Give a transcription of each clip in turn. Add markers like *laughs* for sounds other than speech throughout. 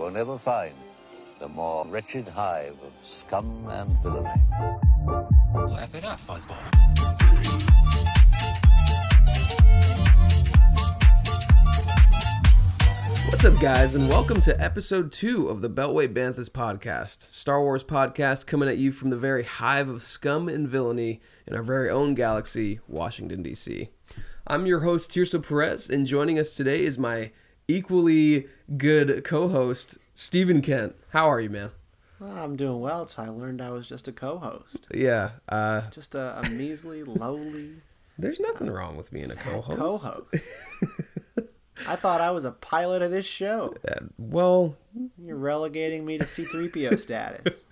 won't ever find the more wretched hive of scum and villainy. Well, F it up, fuzzball. What's up, guys, and welcome to episode two of the Beltway Banthas podcast, Star Wars podcast coming at you from the very hive of scum and villainy in our very own galaxy, Washington, D.C. I'm your host, Tirso Perez, and joining us today is my equally good co host, Stephen Kent. How are you, man? Well, I'm doing well. till I learned I was just a co-host, Yeah, uh, just a, a measly, *laughs* lowly there's nothing wrong with being a co host. co-host. *laughs* I thought I was a pilot of this show. Well, You're relegating me to C-3PO *laughs* status.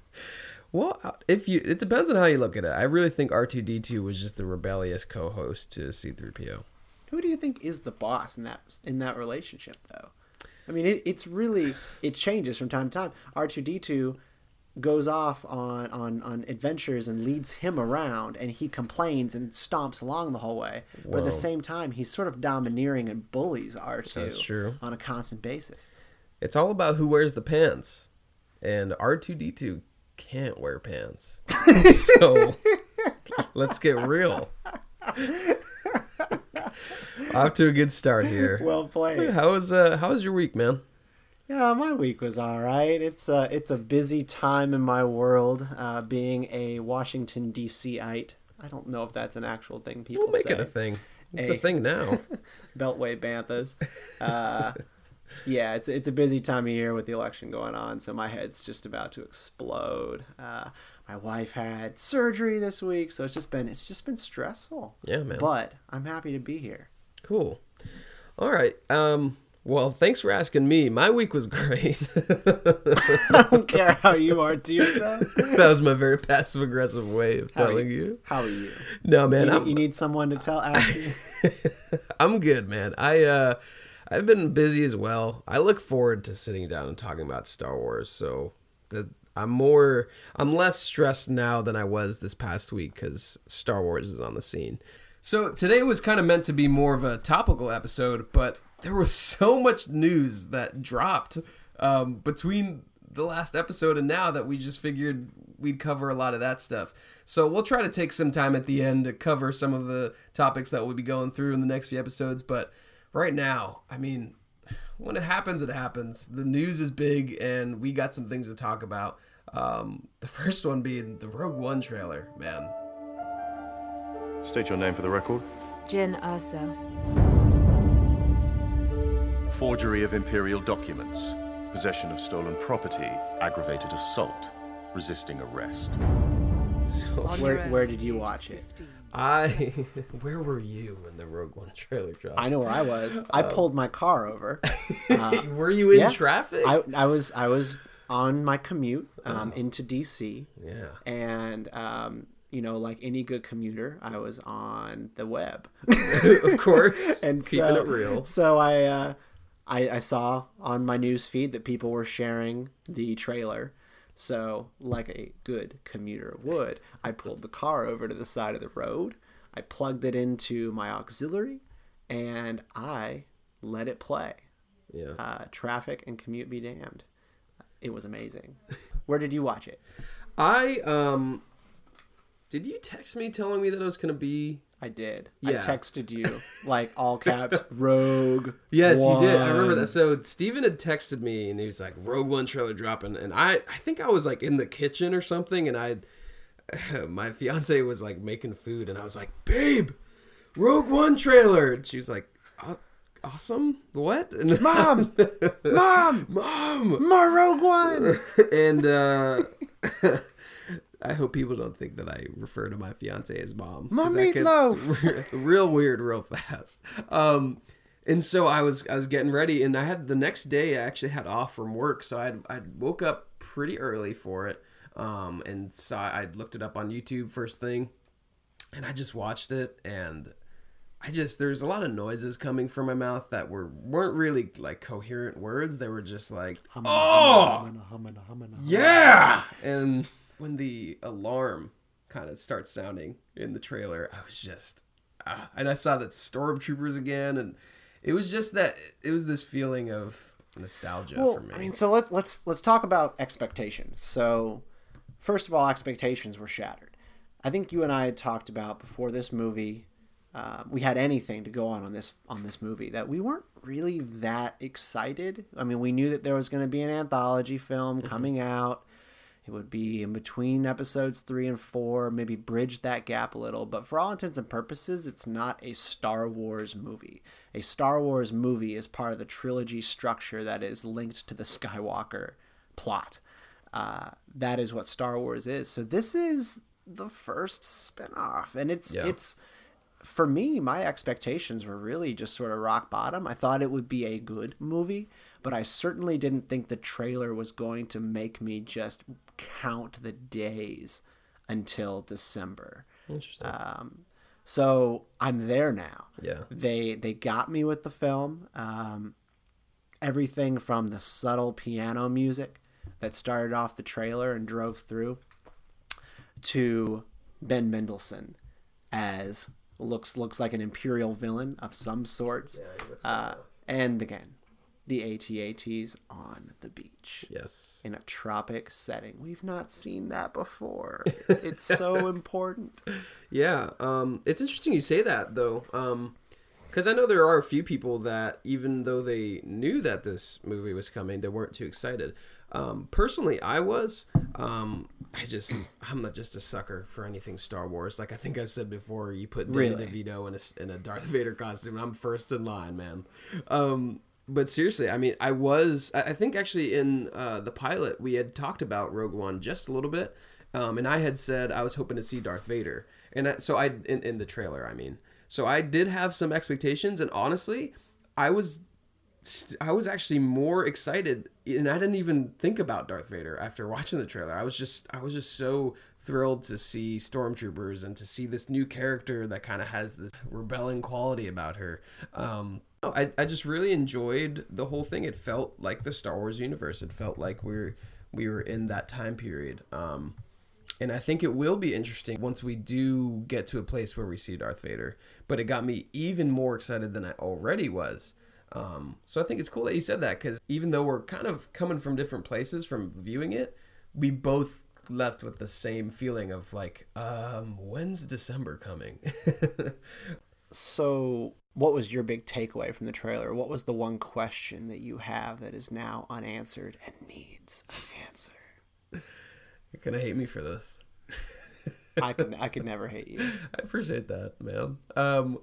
Well, if you, it depends on how you look at it. I really think R two D two was just the rebellious co-host to C three PO. Who do you think is the boss in that in that relationship, though? I mean, it, it's really it changes from time to time. R2D2 goes off on, on on adventures and leads him around, and he complains and stomps along the whole way. But at the same time, he's sort of domineering and bullies R2 That's true. on a constant basis. It's all about who wears the pants, and R two D two can't wear pants. *laughs* so let's get real. *laughs* *laughs* Off to a good start here. Well played. How was uh how was your week, man? Yeah, my week was all right. It's a it's a busy time in my world. Uh, being a Washington D.C.ite, I don't know if that's an actual thing people We'll make say. it a thing. It's a Hey. thing now. *laughs* Beltway Banthas. Uh, yeah, it's it's a busy time of year with the election going on, so my head's just about to explode. Uh, my wife had surgery this week, so it's just been it's just been stressful. Yeah, man. But I'm happy to be here. Cool. All right. Um. Well, thanks for asking me. My week was *laughs* great. *laughs* I don't care how you are to yourself. that was my very passive aggressive way of How telling you. How are you? No, man. You, you need someone to tell you. *laughs* I'm good, man. I uh I've been busy as well. I look forward to sitting down and talking about Star Wars. So that I'm more I'm less stressed now than I was this past week cuz Star Wars is on the scene. So today was kind of meant to be more of a topical episode, but there was *laughs* so much news that dropped um, between the last episode and now that we just figured we'd cover a lot of that stuff. So we'll try to take some time at the end to cover some of the topics that we'll be going through in the next few episodes. But right now, I mean, when it happens, it happens. The news is big, and we got some things to talk about. Um, the *laughs* first one being the Rogue One trailer, man. State your name for the record. Jyn Erso. Forgery of imperial documents, possession of stolen property, aggravated assault, resisting arrest. So Where where did you watch it? I, *laughs* where were you when the Rogue One trailer dropped? I know where I was. I pulled my car over. *laughs* Uh, Were you in yeah. traffic? I I was I was on my commute um, into DC. yeah. and um, you know, like any good commuter, I was on the web, *laughs* of course. *laughs* and keeping so, it real. So I, uh, I I saw on my news feed that people were sharing the trailer. So, like a good commuter would, I pulled the car over to the side of the road. I plugged it into my auxiliary, and I let it play. Yeah. Uh, traffic and commute be damned. It was amazing. Where did you watch it? I um did you text me telling me that it was gonna be I did. Yeah. I texted you *laughs* like all caps Rogue. Yes, you did. I remember that. So Steven had texted me and he was like, Rogue One trailer dropping and I I think I was like in the kitchen or something and I *laughs* my fiance was like making food and I was like, Babe, Rogue One trailer and she was like, "Aw- Awesome? What? And *laughs* Mom! Mom! Mom! More Rogue One! and uh I hope people don't think that I refer to my fiance as mom. Mom Meatloaf! *laughs* real weird, real fast. Um, and so I was I was getting ready, and I had the next day I actually had off from work, so I I woke up pretty early for it, um, and saw I looked it up on YouTube first thing, and I just watched it, and I just there's a lot of noises coming from my mouth that were weren't really like coherent words. They were just like oh yeah and when the alarm kind of starts sounding in the trailer i was just ah. and i saw that stormtroopers again and it was just that it was this feeling of nostalgia Well, for me. I mean, so let, let's let's talk about expectations. So, first of all, expectations were shattered. I think you and I had talked about before this movie. Uh, we had anything to go on on this on this movie that we weren't really that excited. I mean, we knew that there was going to be an anthology film coming out. It would be in between episodes three and four, maybe bridge that gap a little. But for all intents and purposes, it's not a Star Wars movie. A Star Wars movie is part of the trilogy structure that is linked to the Skywalker plot. Uh, that is what Star Wars is. So this is the first spinoff, and it's Yeah. it's for me, my expectations were really just sort of rock bottom. I thought it would be a good movie, but I certainly didn't think the trailer was going to make me just count the days until December. Interesting. Um, so I'm there now. Yeah. They they got me with the film. Um, everything from the subtle piano music that started off the trailer and drove through to Ben Mendelsohn as looks looks like an imperial villain of some sorts. uh, and again, the ATATs on the beach yes. in a tropic setting. We've not seen that before. *laughs* It's so important. Yeah, um, it's interesting you say that though, because I know there are a few people that even though they knew that this movie was coming, they weren't too excited. Um, personally, I was. Um, I just I'm not just a sucker for anything Star Wars. Like I think I've said before, you put Danny Really? DeVito in a in a Darth Vader costume, I'm first in line, man. Um, but seriously, I mean, I was. I think actually in uh, the pilot we had talked about Rogue One just a little bit, um, and I had said I was hoping to see Darth Vader, and I, so I in, in the trailer, I mean, so I did have some expectations, and honestly, I was I was actually more excited, and I didn't even think about Darth Vader after *laughs* watching the trailer. I was just I was just so thrilled to see stormtroopers and to see this new character that kind of has this rebelling quality about her. Um, I, I just really enjoyed the whole thing. It felt like the Star Wars universe. It felt like we're we were in that time period. Um, and I think it will be interesting once we do get to a place where we see Darth Vader. But it got me even more excited than I already was. Um, so I think it's cool that you said that because even though we're kind of coming from different places from viewing it, we both left with the same feeling of like, um, when's December coming? *laughs* So, what was your big takeaway from the trailer? What was the one question that you have that is now unanswered and needs an answer? You're gonna hate me for this. *laughs* I could I could never hate you. I appreciate that, man. Um,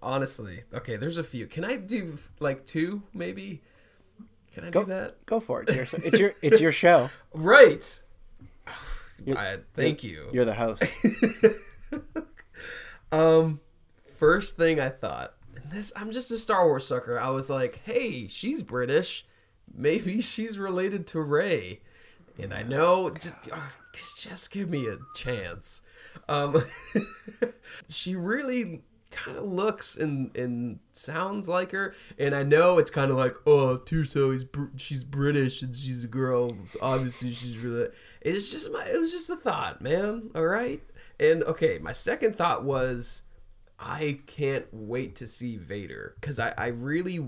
honestly, okay, there's a few. Can I do like two, maybe? Can I Go do that? Go for it. It's your it's your, *laughs* it's your show. Right. *sighs* I, thank you. You're the host. *laughs* Um, first thing I thought, and this I'm just a Star Wars sucker. I was like, hey, she's British. Maybe *laughs* she's related to Rey. And I know, just uh, just give me a chance. Um, *laughs* she really kind of looks and and sounds like her. And I know it's kind of like, oh, Tirso is Br- she's British and she's a girl. Obviously, she's really. It's just my. It was just a thought, man. All right. And okay, my second thought was, I can't wait to see Vader because I I really.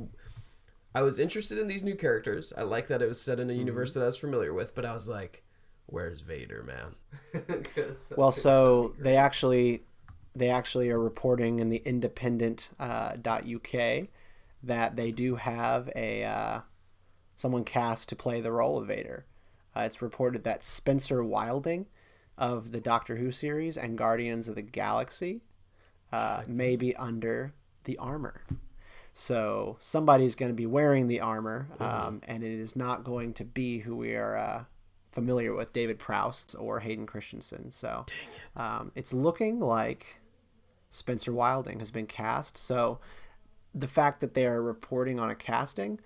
I was interested in these new characters. I like that it was set in a universe that I was familiar with, but I was like, "Where's Vader, man?" *laughs* *laughs* Well, *laughs* so they actually they actually are reporting in the independent uh, .uk that they do have a uh, someone cast to play the role of Vader. Uh, it's reported that Spencer Wilding of the Doctor Who series and Guardians of the Galaxy uh, may be under the armor. So somebody's going to be wearing the armor, um, and it is not going to be who we are uh, familiar with, David Prowse or Hayden Christensen. So um, it's looking like Spencer Wilding has been cast. So the fact that they are reporting on a casting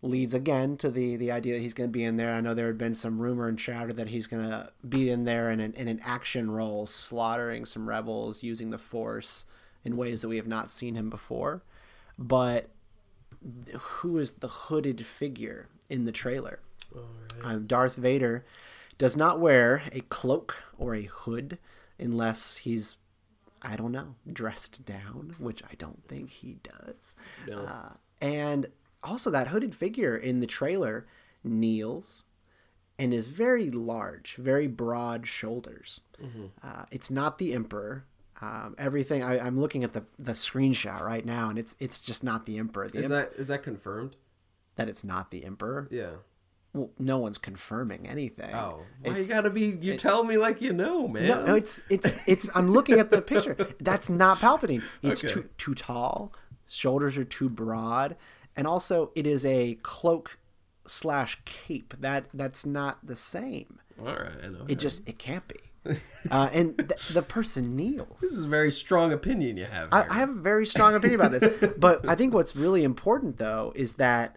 leads again to the the idea that he's going to be in there. I know there had been some rumor and chatter that he's going to be in there in an, in an action role, slaughtering some rebels using the Force in ways that we have not seen him before. But who is the hooded figure in the trailer? Um, Darth Vader does not wear a cloak or a hood unless he's, I don't know, dressed down, which I don't think he does. No. Uh, and also that hooded figure in the trailer kneels and is very large, very broad shoulders. Uh, it's not the emperor. Um, everything I, I'm looking at the the screenshot right now, and it's it's just not the emperor. The Is that is that confirmed? that it's not the emperor. Yeah. Well, no one's confirming anything. Oh, why you gotta be? You tell me like you know, man. No, no, it's it's it's. I'm looking at the picture. *laughs* That's not Palpatine. It's Okay. too too tall. Shoulders are too broad, and also it is a cloak slash cape. That that's not the same. All right, I know. It just it can't be. *laughs* Uh, and th- the person kneels. this is a very strong opinion you have. I. I have a very strong opinion about this, *laughs* but I think what's really important though is that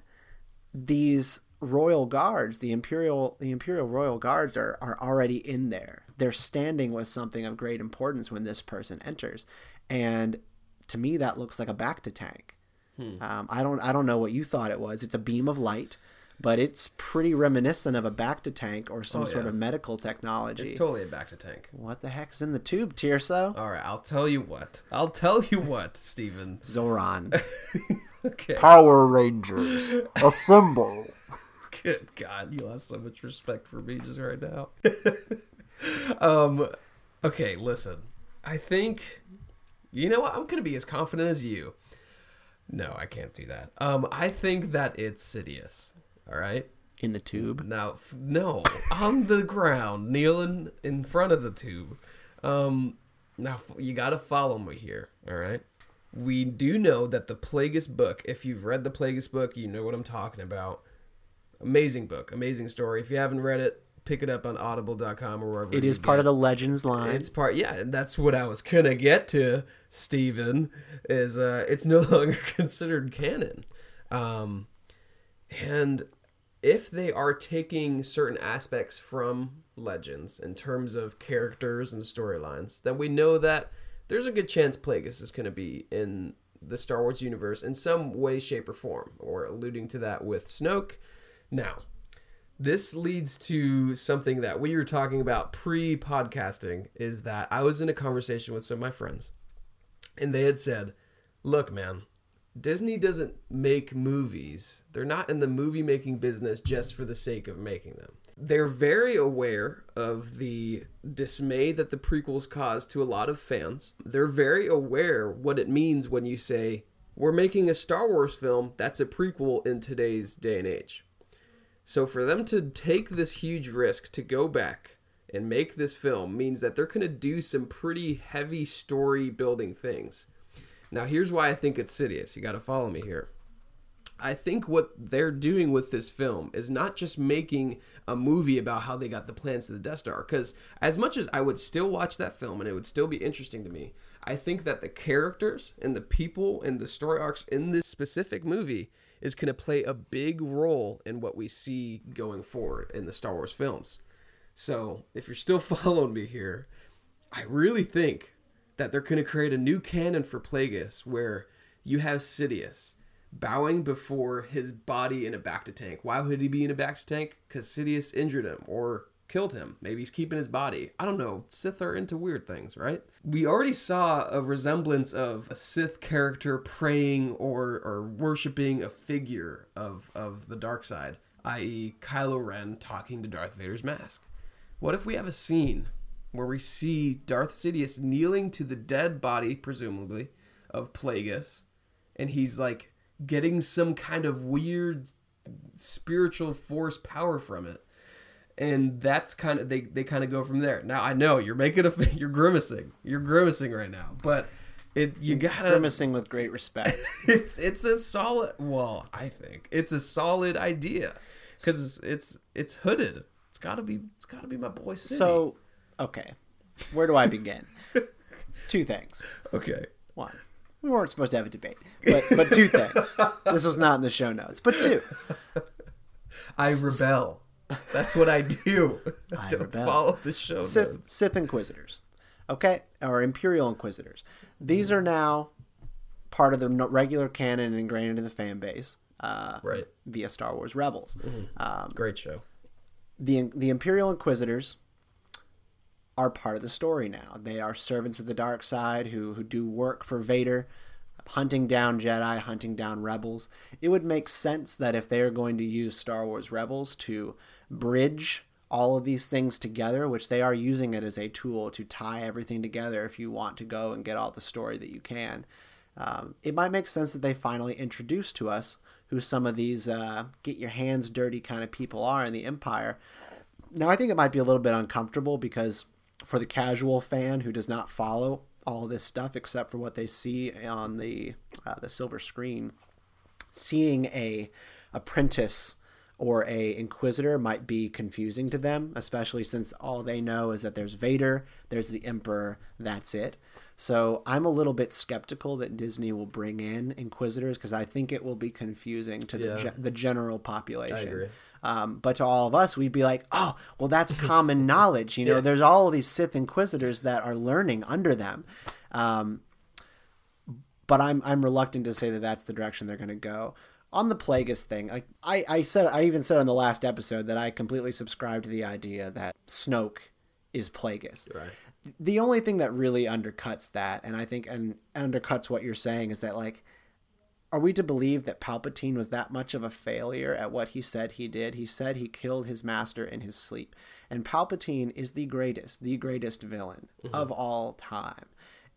these royal guards, the imperial, the imperial royal guards, are are already in there. They're standing with something of great importance when this person enters, and to me that looks like a Bacta tank. Um, I don't I don't know what you thought it was. It's a beam of light, but it's pretty reminiscent of a Bacta tank or some Oh, sort yeah. of medical technology. It's totally a Bacta tank. what the heck's in the tube, Tirso? All right, I'll tell you what. I'll tell you what, Steven. *laughs* Zordon. *laughs* Okay. Power Rangers. *laughs* Assemble. Good God, you lost so much respect for me just right now. um, okay, listen. I think, you know what? I'm gonna be as confident as you. No, I can't do that. Um, I think that it's Sidious. All right. In the tube. Now, f- no, on the ground, kneeling in front of the tube. Um, now f- you got to follow me here. All right. We do know that the Plagueis book. If you've read the Plagueis book, you know what I'm talking about. Amazing book, amazing story. If you haven't read it, pick it up on Audible.com or wherever. It is part of the Legends line. it's part, yeah, and that's what I was gonna get to, Steven, is uh it's no *laughs* longer considered canon. Um and if they are taking certain aspects from legends in terms of characters and storylines, then we know that there's a good chance Plagueis is gonna be in the Star Wars universe in some way, shape, or form, or alluding to that with Snoke. Now, this leads to something that we were talking about pre-podcasting is that I was in a conversation with some of my friends and they had said, "Look, man, Disney doesn't make movies. They're not in the movie making business just for the sake of making them. They're very aware of the dismay that the prequels caused to a lot of fans. They're very aware what it means when you say, we're making a Star Wars film that's a prequel in today's day and age. So for them to take this huge risk to go back and make this film means that they're going to do some pretty heavy story building things. Now here's why I think it's Sidious. You got to follow me here. I think what they're doing with this film is not just making a movie about how they got the plans to the Death Star. Because as much as I would still watch that film and it would still be interesting to me, I think that the characters and the people and the story arcs in this specific movie is going to play a big role in what we see going forward in the Star Wars films. So if you're still *laughs* following me here, I really think that they're going to create a new canon for Plagueis where you have Sidious bowing before his body in a Bacta tank. Why would he be in a Bacta tank? Because Sidious injured him or killed him. Maybe he's keeping his body. I don't know. Sith are into weird things, right? We already saw a resemblance of a Sith character praying or, or worshiping a figure of, of the dark side, i.e., Kylo Ren talking to Darth Vader's mask. What if we have a scene where we see Darth Sidious kneeling to the dead body, presumably, of Plagueis, and he's like getting some kind of weird spiritual force power from it. And that's kind of they, they kind of go from there. Now I know you're making a *laughs* you're grimacing. You're grimacing right now, but it you gotta Grimacing with great respect. *laughs* it's it's a solid well i think it's a solid idea because it's, it's it's hooded it's gotta be it's gotta be my boy City. so, okay. Where do I begin? *laughs* two things. okay One, we weren't supposed to have a debate, but but two things. This was not in the show notes, but two. i rebel that's what i do *laughs* I don't rebel. follow the show Sith, notes. Sith Inquisitors, okay, or Imperial Inquisitors. These are now part of the regular canon and ingrained into the fan base uh, right via Star Wars Rebels. Um, great show the the Imperial Inquisitors are part of the story now. They are servants of the dark side who who do work for Vader. hunting down Jedi, hunting down rebels. It would make sense that if they are going to use Star Wars Rebels to bridge all of these things together, which they are using it as a tool to tie everything together if you want to go and get all the story that you can. Um, it might make sense that they finally introduce to us who some of these uh, get your hands dirty kind of people are in the Empire. Now, I think it might be a little bit uncomfortable because for the casual fan who does not follow all this stuff except for what they see on the uh, the silver screen, seeing a apprentice or a inquisitor might be confusing to them, especially since all they know is that there's Vader, there's the Emperor, that's it. So I'm a little bit skeptical that Disney will bring in inquisitors because I think it will be confusing to the Yeah. ge- the general population. agree. Um, but to all of us, we'd be like, oh, well, that's *laughs* common knowledge. You know, Yeah. there's all of these Sith inquisitors that are learning under them. Um, but I'm I'm reluctant to say that that's the direction they're going to go. On the Plagueis thing, like I, I said, I even said on the last episode that I completely subscribe to the idea that Snoke is Plagueis. Right. The only thing that really undercuts that, and I think and undercuts what you're saying, is that like, are we to believe that Palpatine was that much of a failure at what he said he did? He said he killed his master in his sleep, and Palpatine is the greatest, the greatest villain mm-hmm. of all time,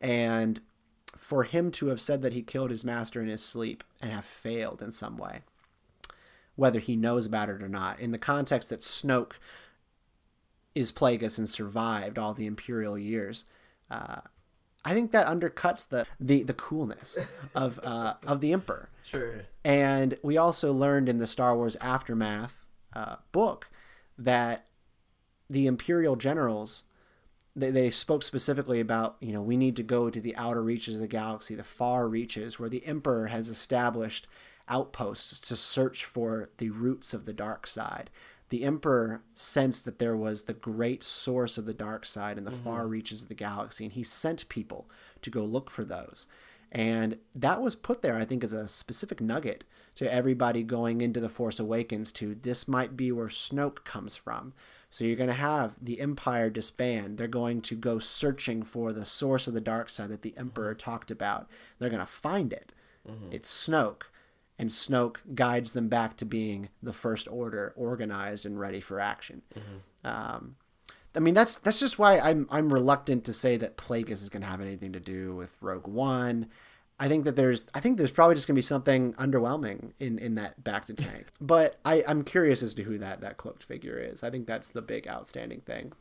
and for him to have said that he killed his master in his sleep and have failed in some way, whether he knows about it or not, in the context that Snoke is Plagueis and survived all the Imperial years, uh, I think that undercuts the the, the coolness *laughs* of uh, of the Emperor. Sure. And we also learned in the Star Wars Aftermath uh, book that the Imperial generals they, they spoke specifically about you know we need to go to the outer reaches of the galaxy, the far reaches where the Emperor has established outposts to search for the roots of the dark side. The Emperor sensed that there was the great source of the dark side in the mm-hmm. far reaches of the galaxy, and he sent people to go look for those. And that was put there, I think, as a specific nugget to everybody going into The Force Awakens to this might be where Snoke comes from. So you're going to have the Empire disband. They're going to go searching for the source of the dark side that the Emperor uh-huh. talked about. They're going to find it. Mm-hmm. It's Snoke. And Snoke guides them back to being the First Order, organized and ready for action. Mm-hmm. Um, I mean, that's that's just why I'm I'm reluctant to say that Plagueis is going to have anything to do with Rogue One. I think that there's I think there's probably just going to be something underwhelming in in that Bacta tank. *laughs* but I I'm curious as to who that that cloaked figure is. I think that's the big outstanding thing.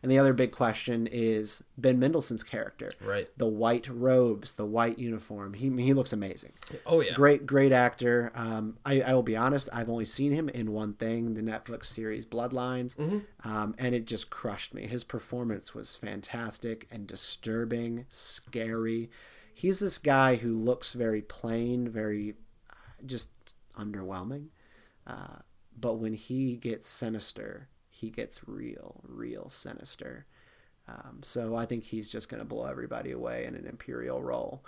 And the other big question is Ben Mendelsohn's character. Right. The white robes, the white uniform. He he looks amazing. Oh yeah. Great, great actor. Um, I, I will be honest, I've only seen him in one thing, the Netflix series Bloodlines, um, and it just crushed me. His performance was fantastic and disturbing, scary. He's this guy who looks very plain, very just underwhelming. Uh, but when he gets sinister, he gets real, real sinister. Um, so I think he's just going to blow everybody away in an Imperial role.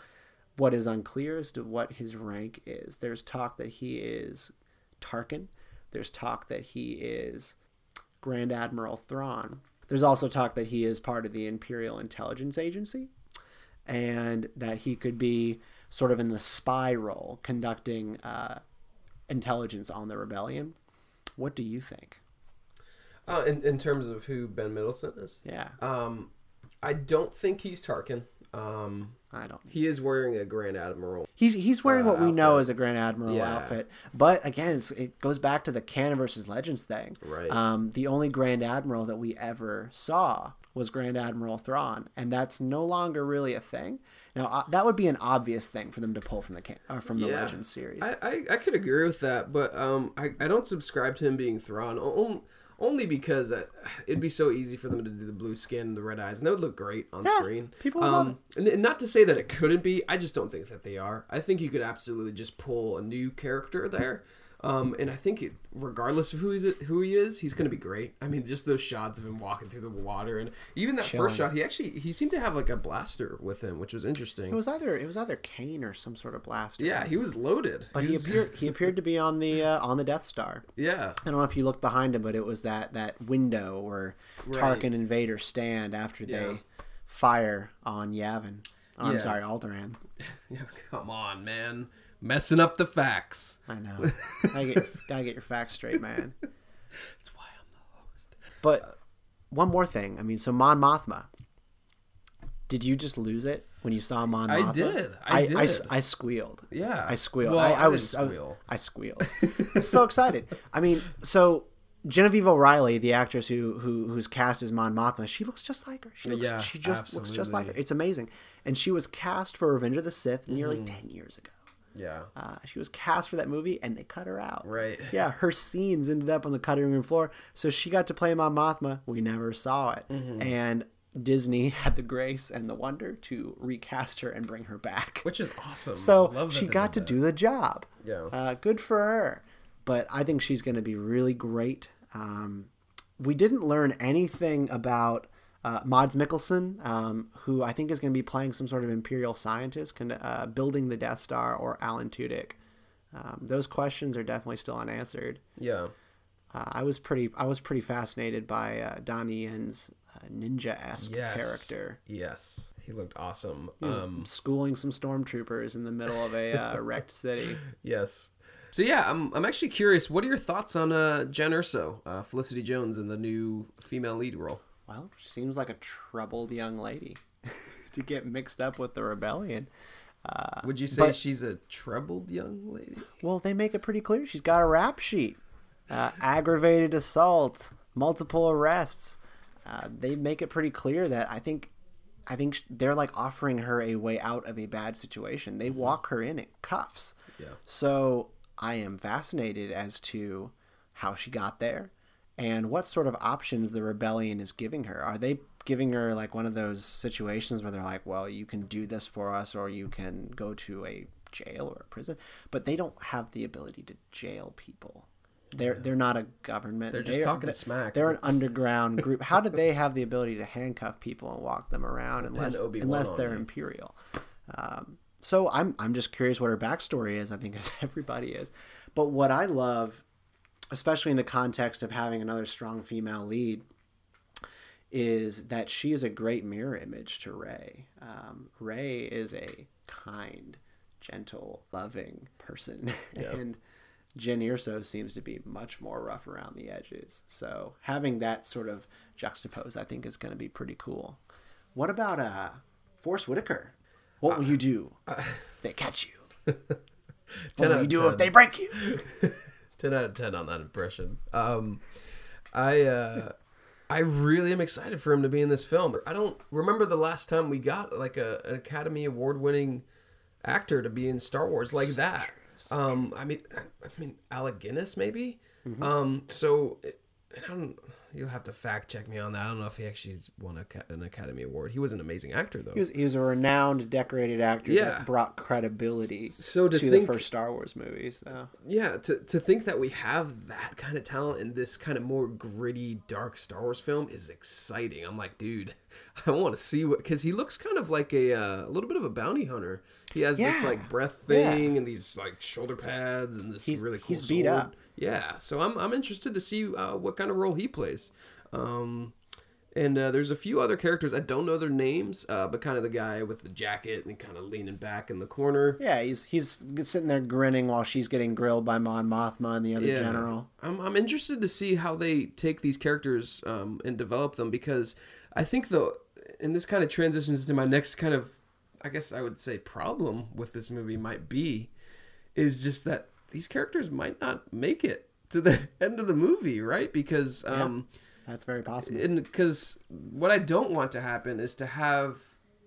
What is unclear as to what his rank is. There's talk that he is Tarkin. There's talk that he is Grand Admiral Thrawn. There's also talk that he is part of the Imperial Intelligence Agency and that he could be sort of in the spy role, conducting uh, intelligence on the rebellion. What do you think? Uh, in in terms of who Ben Middleton is, Yeah, um, I don't think he's Tarkin. Um, I don't. he is wearing a Grand Admiral. He's he's wearing Uh, what we know outfit. as a Grand Admiral Yeah. outfit, but again, it's, it goes back to the canon versus legends thing. Right. Um, the only Grand Admiral that we ever saw was Grand Admiral Thrawn, and that's no longer really a thing. Now uh, that would be an obvious thing for them to pull from the uh, from the Yeah. Legends series. I, I, I could agree with that, but um, I, I don't subscribe to him being Thrawn. o- Only because uh, it'd be so easy for them to do the blue skin and the red eyes, and that would look great on Yeah, screen. people um, and not to say that it couldn't be. I just don't think that they are. I think you could absolutely just pull a new character there. Um, and I think it, regardless of who he's who he is, he's going to be great. I mean, just those shots of him walking through the water, and even that Chilling. first shot, he actually he seemed to have like a blaster with him, which was interesting. it was either it was either cane or some sort of blaster. yeah, he was loaded. But he was- appeared *laughs* he appeared to be on the uh, on the Death Star. Yeah, I don't know if you looked behind him, but it was that that window where Right. Tarkin and Vader stand after Yeah. they fire on Yavin. Oh, I'm sorry, Alderaan. *laughs* Come on, man. Messing up the facts. I know. gotta, get your, *laughs* gotta get your facts straight, man. That's why I'm the host. But one more thing. I mean, so Mon Mothma. Did you just lose it when you saw Mon Mothma? I did. I I, did. I squealed. Yeah. I squealed. Well, I, I I was didn't I- I, squealed. *laughs* I was so excited. I mean, so Genevieve O'Reilly, the actress who who who's cast as Mon Mothma, she looks just like her. She looks, Yeah, she just looks just like her. It's amazing. And she was cast for Revenge of the Sith nearly Mm-hmm. ten years ago. Yeah. Uh, she was cast for that movie, and they cut her out. Right. *laughs* Yeah, her scenes ended up on the cutting room floor, so she got to play Mon Mothma. We never saw it, Mm-hmm. and Disney *laughs* had the grace and the wonder to recast her and bring her back. Which is awesome. So she got to did do the job. Yeah. Uh, good for her. But I think she's going to be really great. Um, we didn't learn anything about uh, Mads Mikkelsen, um, who I think is going to be playing some sort of Imperial scientist, uh, building the Death Star, or Alan Tudyk. Um, those questions are definitely still unanswered. Yeah. Uh, I was pretty, I was pretty fascinated by uh, Donnie Yen's uh, ninja-esque Yes. character. Yes. He looked awesome. He Um, schooling some stormtroopers in the middle of a uh, *laughs* wrecked city. yes. So yeah, I'm I'm actually curious. What are your thoughts on uh, Jyn Erso, uh, Felicity Jones, in the new female lead role? Well, she seems like a troubled young lady *laughs* to get mixed up with the rebellion. Uh, Would you say but- she's a troubled young lady? well, they make it pretty clear she's got a rap sheet: uh, aggravated assault, multiple arrests. Uh, they make it pretty clear that I think, I think they're like offering her a way out of a bad situation. They walk her in in cuffs. Yeah. So I am fascinated as to how she got there and what sort of options the rebellion is giving her. Are they giving her like one of those situations where they're like, well, you can do this for us or you can go to a jail or a prison, but they don't have the ability to jail people. They're they're not a government. They're just talking smack. They're an underground group. How did they have the ability to handcuff people and walk them around *laughs* unless unless they're imperial? Um, so I'm I'm just curious what her backstory is. I think *laughs* as everybody is, but what I love, especially in the context of having another strong female lead, is that she is a great mirror image to Rey. Um, Rey is a kind, gentle, loving person, *laughs* and Jyn Erso seems to be much more rough around the edges. So having that sort of juxtapose, I think, is going to be pretty cool. What about uh, Forest Whitaker? What will you do if they catch you? *laughs* What 10 will you do 10. if they break you? *laughs* 10 out of 10 on that impression. Um, I uh, I really am excited for him to be in this film. I don't remember the last time we got like a, an Academy Award winning actor to be in Star Wars like that. um, I mean, I mean Alec Guinness maybe. Mm-hmm. Um, so and I don't. You'll have to fact check me on that. I don't know if he actually won a, an Academy Award. He was an amazing actor though. He was, he was a renowned, decorated actor Yeah. that brought credibility So to to think- the first Star Wars movies. So. yeah to, to think that we have that kind of talent in this kind of more gritty dark star wars film is exciting i'm like dude *laughs* i want to see what because he looks kind of like a, uh, a little bit of a bounty hunter he has this like breath Yeah. thing and these like shoulder pads and this He's- really cool he's beat sword. up. Yeah so i'm, I'm interested to see uh, what kind of role he plays um and uh, there's a few other characters I don't know their names, uh, but kind of the guy with the jacket and kind of leaning back in the corner. Yeah, he's he's sitting there grinning while she's getting grilled by Mon Mothma and the other general. I'm I'm interested to see how they take these characters um, and develop them because I think the and this kind of transitions to my next kind of I guess I would say problem with this movie might be is just that these characters might not make it to the *laughs* end of the movie, right? Because um That's very possible. and because what I don't want to happen is to have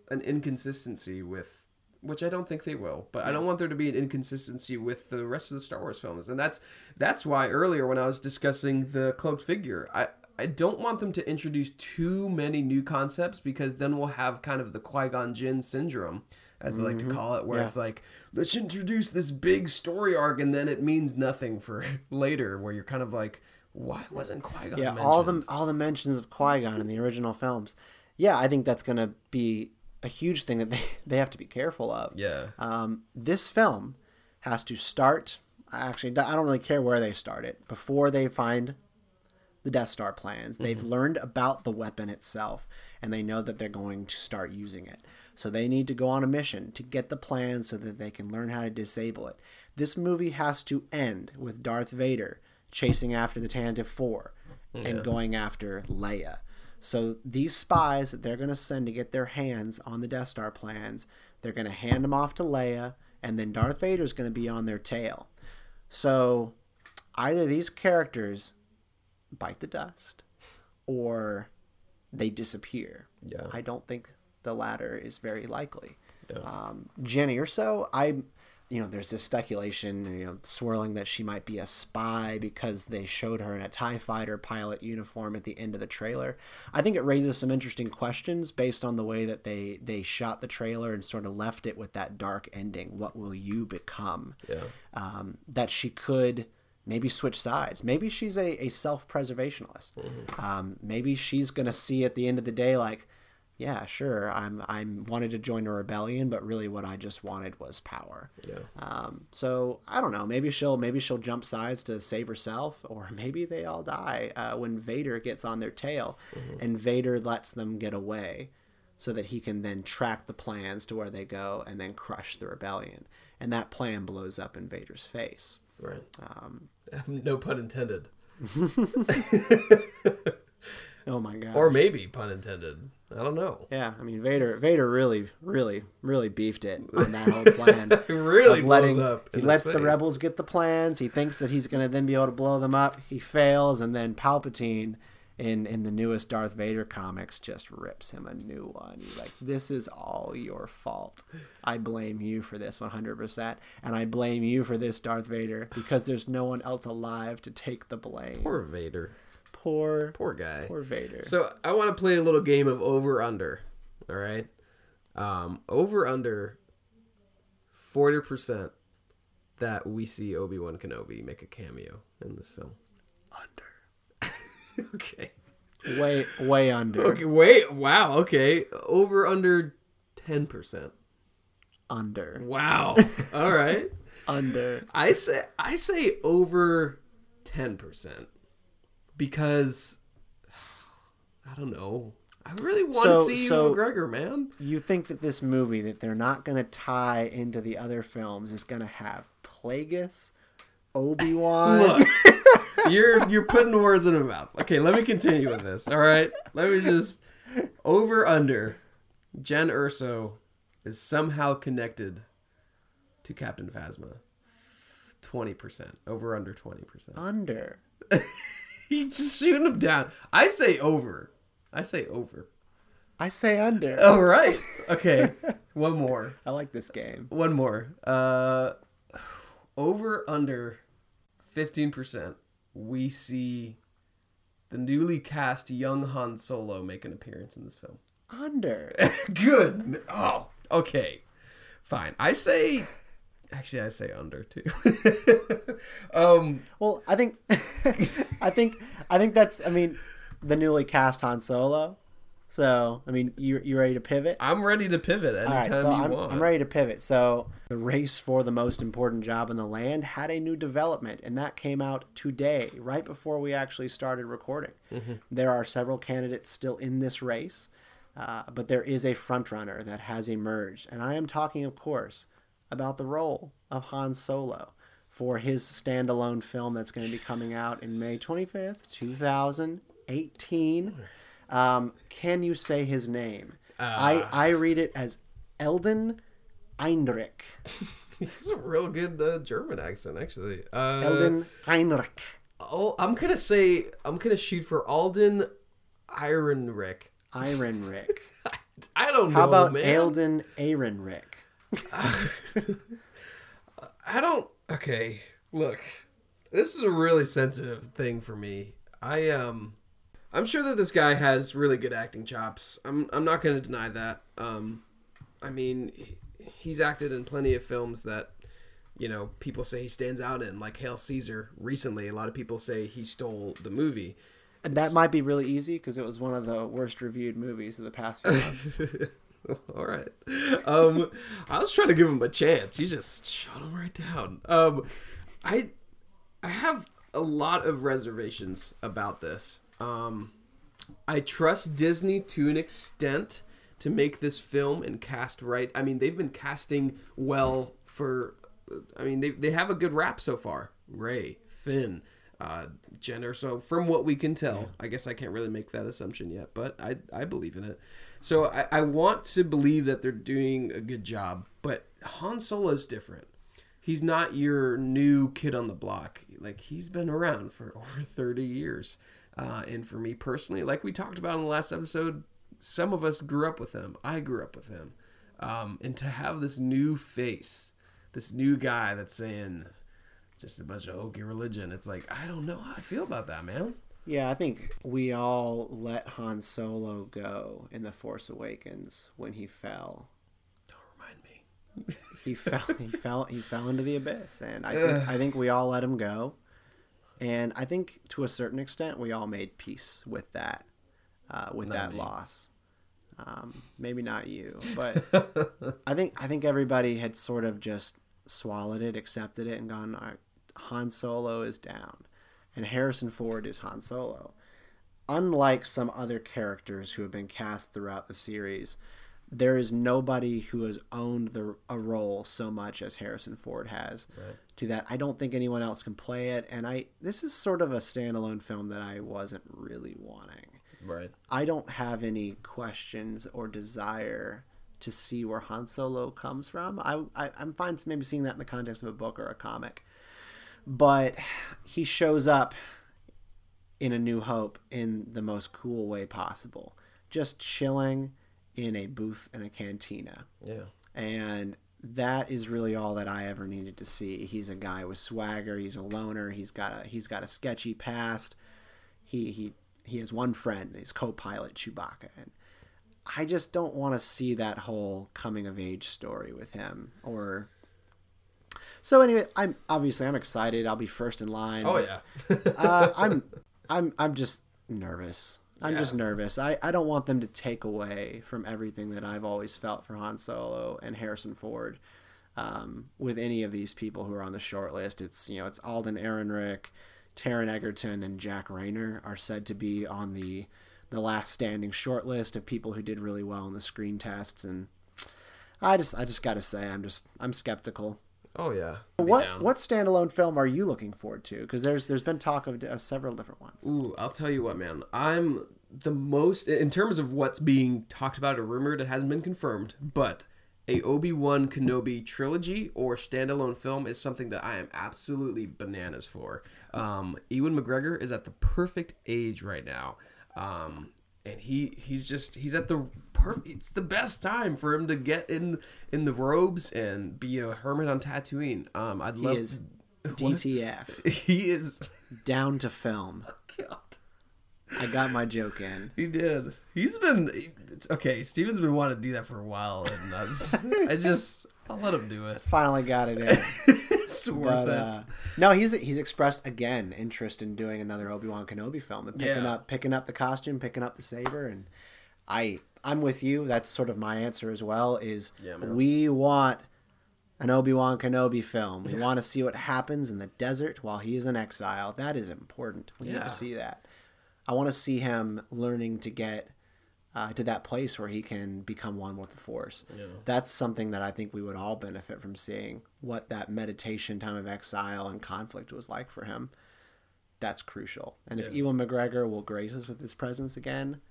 an inconsistency with, which I don't think they will, but I don't want there to be an inconsistency with the rest of the Star Wars films, and that's that's why earlier when I was discussing the cloaked figure, I. I don't want them to introduce too many new concepts because then we'll have kind of the Qui Gon Jinn syndrome, as they like to call it, where Yeah. it's like, let's introduce this big story arc and then it means nothing for *laughs* later, where you're kind of like, why wasn't Qui Gon? yeah, all the all the mentions of Qui Gon in the original films. Yeah, I think that's going to be a huge thing that *laughs* they, they have to be careful of. Yeah. Um, this film has to start. Actually, I don't really care where they start it before they find the Death Star plans. They've mm-hmm. learned about the weapon itself, and they know that they're going to start using it. So they need to go on a mission to get the plans so that they can learn how to disable it. This movie has to end with Darth Vader chasing after the Tantive Four and going after Leia. So these spies that they're going to send to get their hands on the Death Star plans, they're going to hand them off to Leia, and then Darth Vader's going to be on their tail. So either these characters bite the dust or they disappear. Yeah. I don't think the latter is very likely. Um, Jenny or so, I, you know, there's this speculation, you know, swirling that she might be a spy because they showed her in a Tie Fighter pilot uniform at the end of the trailer. I think it raises some interesting questions based on the way that they they shot the trailer and sort of left it with that dark ending. What will you become? Yeah. um, that she could maybe switch sides. Maybe she's a, a self preservationalist. Um, maybe she's gonna see at the end of the day like, yeah, sure, I'm I'm wanted to join a rebellion, but really what I just wanted was power. Yeah. Um, so I don't know. Maybe she'll maybe she'll jump sides to save herself, *laughs* or maybe they all die uh, when Vader gets on their tail, and Vader lets them get away, so that he can then track the plans to where they go and then crush the rebellion. And that plan blows up in Vader's face. Right. Um, no pun intended. *laughs* oh my god! Or maybe pun intended. I don't know. yeah, I mean Vader. Vader really, really, really beefed it on that whole plan. *laughs* It really letting up. he lets his the rebels get the plans. He thinks that he's going to then be able to blow them up. He fails, and then Palpatine, in in the newest Darth Vader comics, just rips him a new one. He's like, "This is all your fault. I blame you for this 100, percent and I blame you for this, Darth Vader, because there's no one else alive to take the blame." Poor Vader. poor, Poor guy. poor Vader. So I want to play a little game of over under. All right. Um, over under forty percent that we see Obi Wan Kenobi make a cameo in this film. under, *laughs* okay. way, way under, Okay. Wait. Wow. Okay. Over under ten percent. under, Wow. *laughs* All right. under. I say I say over ten percent because *sighs* I don't know. I really want So- to see so- Ewan McGregor, man. you think that this movie that they're not going to tie into the other films is going to have Plagueis, Obi Wan? You're you're putting words in her mouth. Okay, let me continue with this. All right, let me just over under. Jyn Erso is somehow connected to Captain Phasma. Twenty percent over under twenty percent. under. *laughs* He's just shooting him down. I say over. I say over. I say under. All right. Okay. One more. *laughs* I like this game. One more. Uh, over under fifteen percent. We see the newly cast young Han Solo make an appearance in this film. Under. *laughs* Good. Oh, okay. Fine. I say. Actually, I say under too. *laughs* um. Well, I think, *laughs* I think, I think that's. I mean, the newly cast Han Solo. So, I mean, you you ready to pivot? I'm ready to pivot All right, anytime so you I'm, want. I'm ready to pivot. So, the race for the most important job in the land had a new development, and that came out today, right before we actually started recording. There are several candidates still in this race, uh, but there is a frontrunner that has emerged, and I am talking, of course, about the role of Han Solo for his standalone film that's going to be coming out in May 25th, 2018. Um, can you say his name? I, I read it as Elden Heinrich. *laughs* This is a real good uh, German accent, actually. Uh, Eldon Heinrich. Oh, I'm gonna say I'm gonna shoot for Alden Ehrenreich. Ehrenreich. *laughs* I don't know, How about man. Eldon Ehrenreich? *laughs* I don't. Okay, look, this is a really sensitive thing for me. I um, I'm sure that this guy has really good acting chops. I'm I'm not gonna deny that. Um, I mean, he's acted in plenty of films that. You know, people say he stands out in, like Hail Caesar. Recently, a lot of people say he stole the movie. And that might be really easy because it was one of the worst reviewed movies of the past few months. *laughs* All right. Um, I was trying to give him a chance. You just shut him right down. Um, I, I have a lot of reservations about this. Um, I trust Disney to an extent to make this film and cast right. I mean, they've been casting well for. I mean, they they have a good rap so far. Rey, Finn, uh, Jenner. So from what we can tell, I guess I can't really make that assumption yet, but I I believe in it. So I, I want to believe that they're doing a good job, but Han Solo's different. He's not your new kid on the block. Like he's been around for *laughs* over thirty years. Uh, and for me personally, like we talked about in the last episode, some of us grew up with him. I grew up with him. Um, and to have this new face, this new guy that's saying just a bunch of hokey religion, it's like, I don't know how I feel about that, man. Yeah, I think we all let Han Solo go in The Force Awakens when he fell. Don't remind me. He fell. he fell. He fell into the abyss, and I think, *sighs* I think we all let him go. And I think to a certain extent, we all made peace with that, uh, with Not that me. loss. Um, maybe not you, *laughs* but I think I think everybody had sort of just swallowed it, accepted it, and gone. "All right, Han Solo is down, and Harrison Ford is Han Solo. Unlike some other characters who have been cast throughout the series, there is nobody who has owned the a role so much as Harrison Ford has. To that, I don't think anyone else can play it, and I this is sort of a standalone film that I wasn't really wanting. Right. I don't have any questions or desire to see where Han Solo comes from. I, I I'm fine maybe seeing that in the context of a book or a comic, but he shows up in A New Hope in the most cool way possible, just chilling in a booth in a cantina Yeah. and that is really all that I ever needed to see. He's a guy with swagger. He's a loner. He's got a he's got a sketchy past. He he he has one friend, his co-pilot Chewbacca, and I just don't want to see that whole coming of age story with him. Or so anyway, I'm obviously I'm excited. I'll be first in line. Oh yeah. uh, *laughs* I'm I'm I'm just nervous. I'm Yeah. just nervous. I, I don't want them to take away from everything that I've always felt for Han Solo and Harrison Ford. Um, with any of these people who are on the short list, it's you know it's Alden Ehrenreich, Taron Egerton, and Jack Reynor are said to be on the the last standing short list of people who did really well in the screen tests, and I just I just got to say I'm just I'm skeptical. Oh yeah. What down. what standalone film are you looking forward to? Because there's there's been talk of uh, several different ones. Ooh, I'll tell you what, man. I'm the most in terms of what's being talked about or rumored. It hasn't been confirmed, but a Obi Wan Kenobi trilogy or standalone film is something that I am absolutely bananas for. Um, Ewan McGregor is at the perfect age right now, um, and he he's just he's at the perfect. It's the best time for him to get in in the robes and be a hermit on Tatooine. Um, I'd He love. is *laughs* DTF he is. *laughs* down to film. God. I got my joke in. He did. He's been it's, okay. Steven's been wanting to do that for a while, and I *laughs* just I'll let him do it. Finally got it in. It's worth But it. uh, no, he's he's expressed again interest in doing another Obi Wan Kenobi film and picking Yeah. up picking up the costume, picking up the saber, and I I'm with you. That's sort of my answer as well. Is Yeah, we want an Obi Wan Kenobi film. We want to see what happens in the desert while he is in exile. That is important. We need to see that. I want to see him learning to get uh, to that place where he can become one with the Force. Yeah. That's something that I think we would all benefit from seeing what that meditation time of exile and conflict was like for him. That's crucial. And if Ewan McGregor will grace us with his presence again,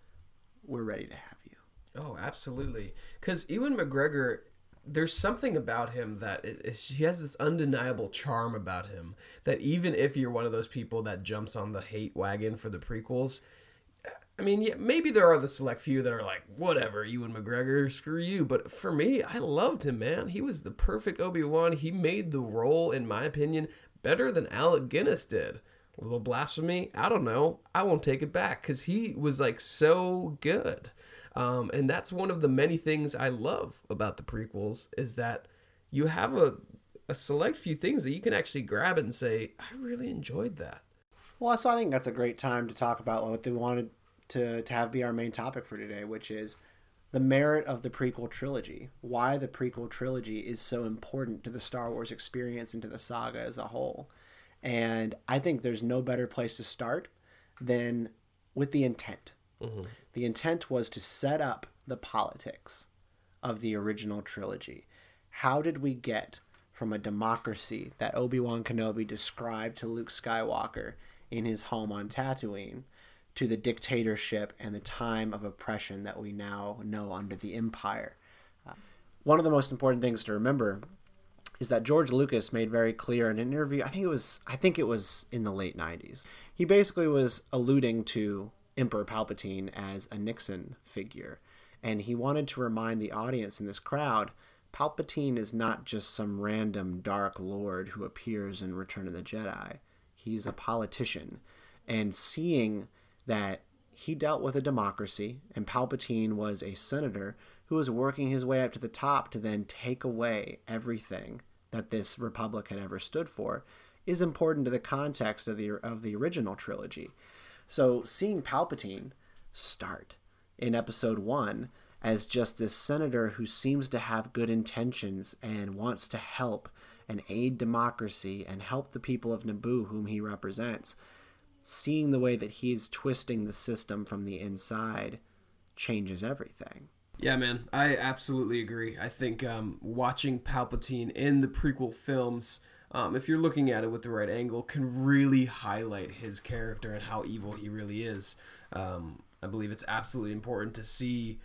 we're ready to have you. Oh, absolutely. Because Ewan McGregor, there's something about him that it, it's- he has this undeniable charm about him that even if you're one of those people that jumps on the hate wagon for the prequels, I mean, yeah, maybe there are the select few that are like, whatever, Ewan McGregor, screw you. But for me, I loved him, man. He was the perfect Obi Wan. He made the role, in my opinion, better than Alec Guinness did. A little blasphemy? I don't know. I won't take it back because he was like so good. Um, and that's one of the many things I love about the prequels is that you have a, a select few things that you can actually grab and say, I really enjoyed that. Well, so I think that's a great time to talk about what they wanted to, to have be our main topic for today, which is the merit of the prequel trilogy. Why the prequel trilogy is so important to the Star Wars experience and to the saga as a whole. And I think there's no better place to start than with the intent. Mm-hmm. The intent was to set up the politics of the original trilogy. How did we get from a democracy that Obi Wan Kenobi described to Luke Skywalker in his home on Tatooine to the dictatorship and the time of oppression that we now know under the Empire? Uh, one of the most important things to remember is that George Lucas made very clear in an interview. I think it was I think it was in the late 90s. He basically was alluding to Emperor Palpatine as a Nixon figure, and he wanted to remind the audience in this crowd Palpatine is not just some random dark lord who appears in Return of the Jedi. He's a politician, and seeing that he dealt with a democracy, and Palpatine was a senator who was working his way up to the top to then take away everything that this republic had ever stood for, is important to the context of the of the original trilogy. So seeing Palpatine start in Episode One as just this senator who seems to have good intentions and wants to help and aid democracy and help the people of Naboo whom he represents, seeing the way that he's twisting the system from the inside changes everything. Yeah, man, I absolutely agree. I think um, watching Palpatine in the prequel films, um, if you're looking at it with the right angle, can really highlight his character and how evil he really is. Um, I believe it's absolutely important to see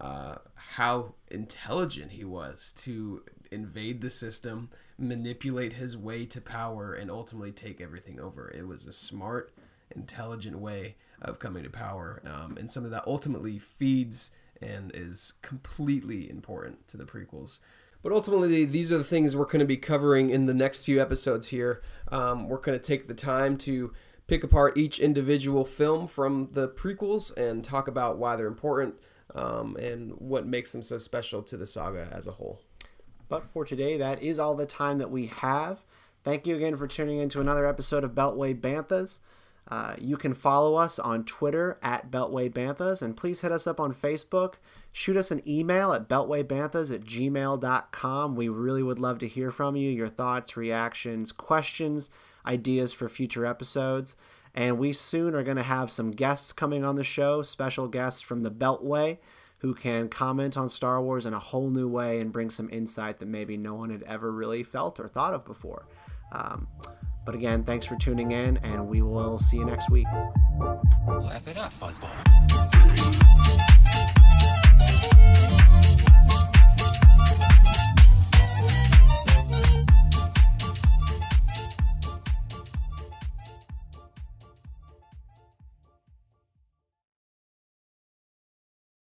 uh, how intelligent he was to invade the system, manipulate his way to power, and ultimately take everything over. It was a smart, intelligent way of coming to power, um, and something that ultimately feeds and is completely important to the prequels. But ultimately, these are the things we're going to be covering in the next few episodes here. Um, we're going to take the time to pick apart each individual film from the prequels and talk about why they're important um, and what makes them so special to the saga as a whole. But for today, that is all the time that we have. Thank you again for tuning in to another episode of Beltway Banthas. Uh, you can follow us on Twitter at Beltway Banthas, and please hit us up on Facebook. Shoot us an email at beltwaybanthas at gmail.com. We really would love to hear from you, your thoughts, reactions, questions, ideas for future episodes. And we soon are going to have some guests coming on the show, special guests from the Beltway who can comment on Star Wars in a whole new way and bring some insight that maybe no one had ever really felt or thought of before. Um, but again, thanks for tuning in, and we will see you next week. F it up, fuzzball.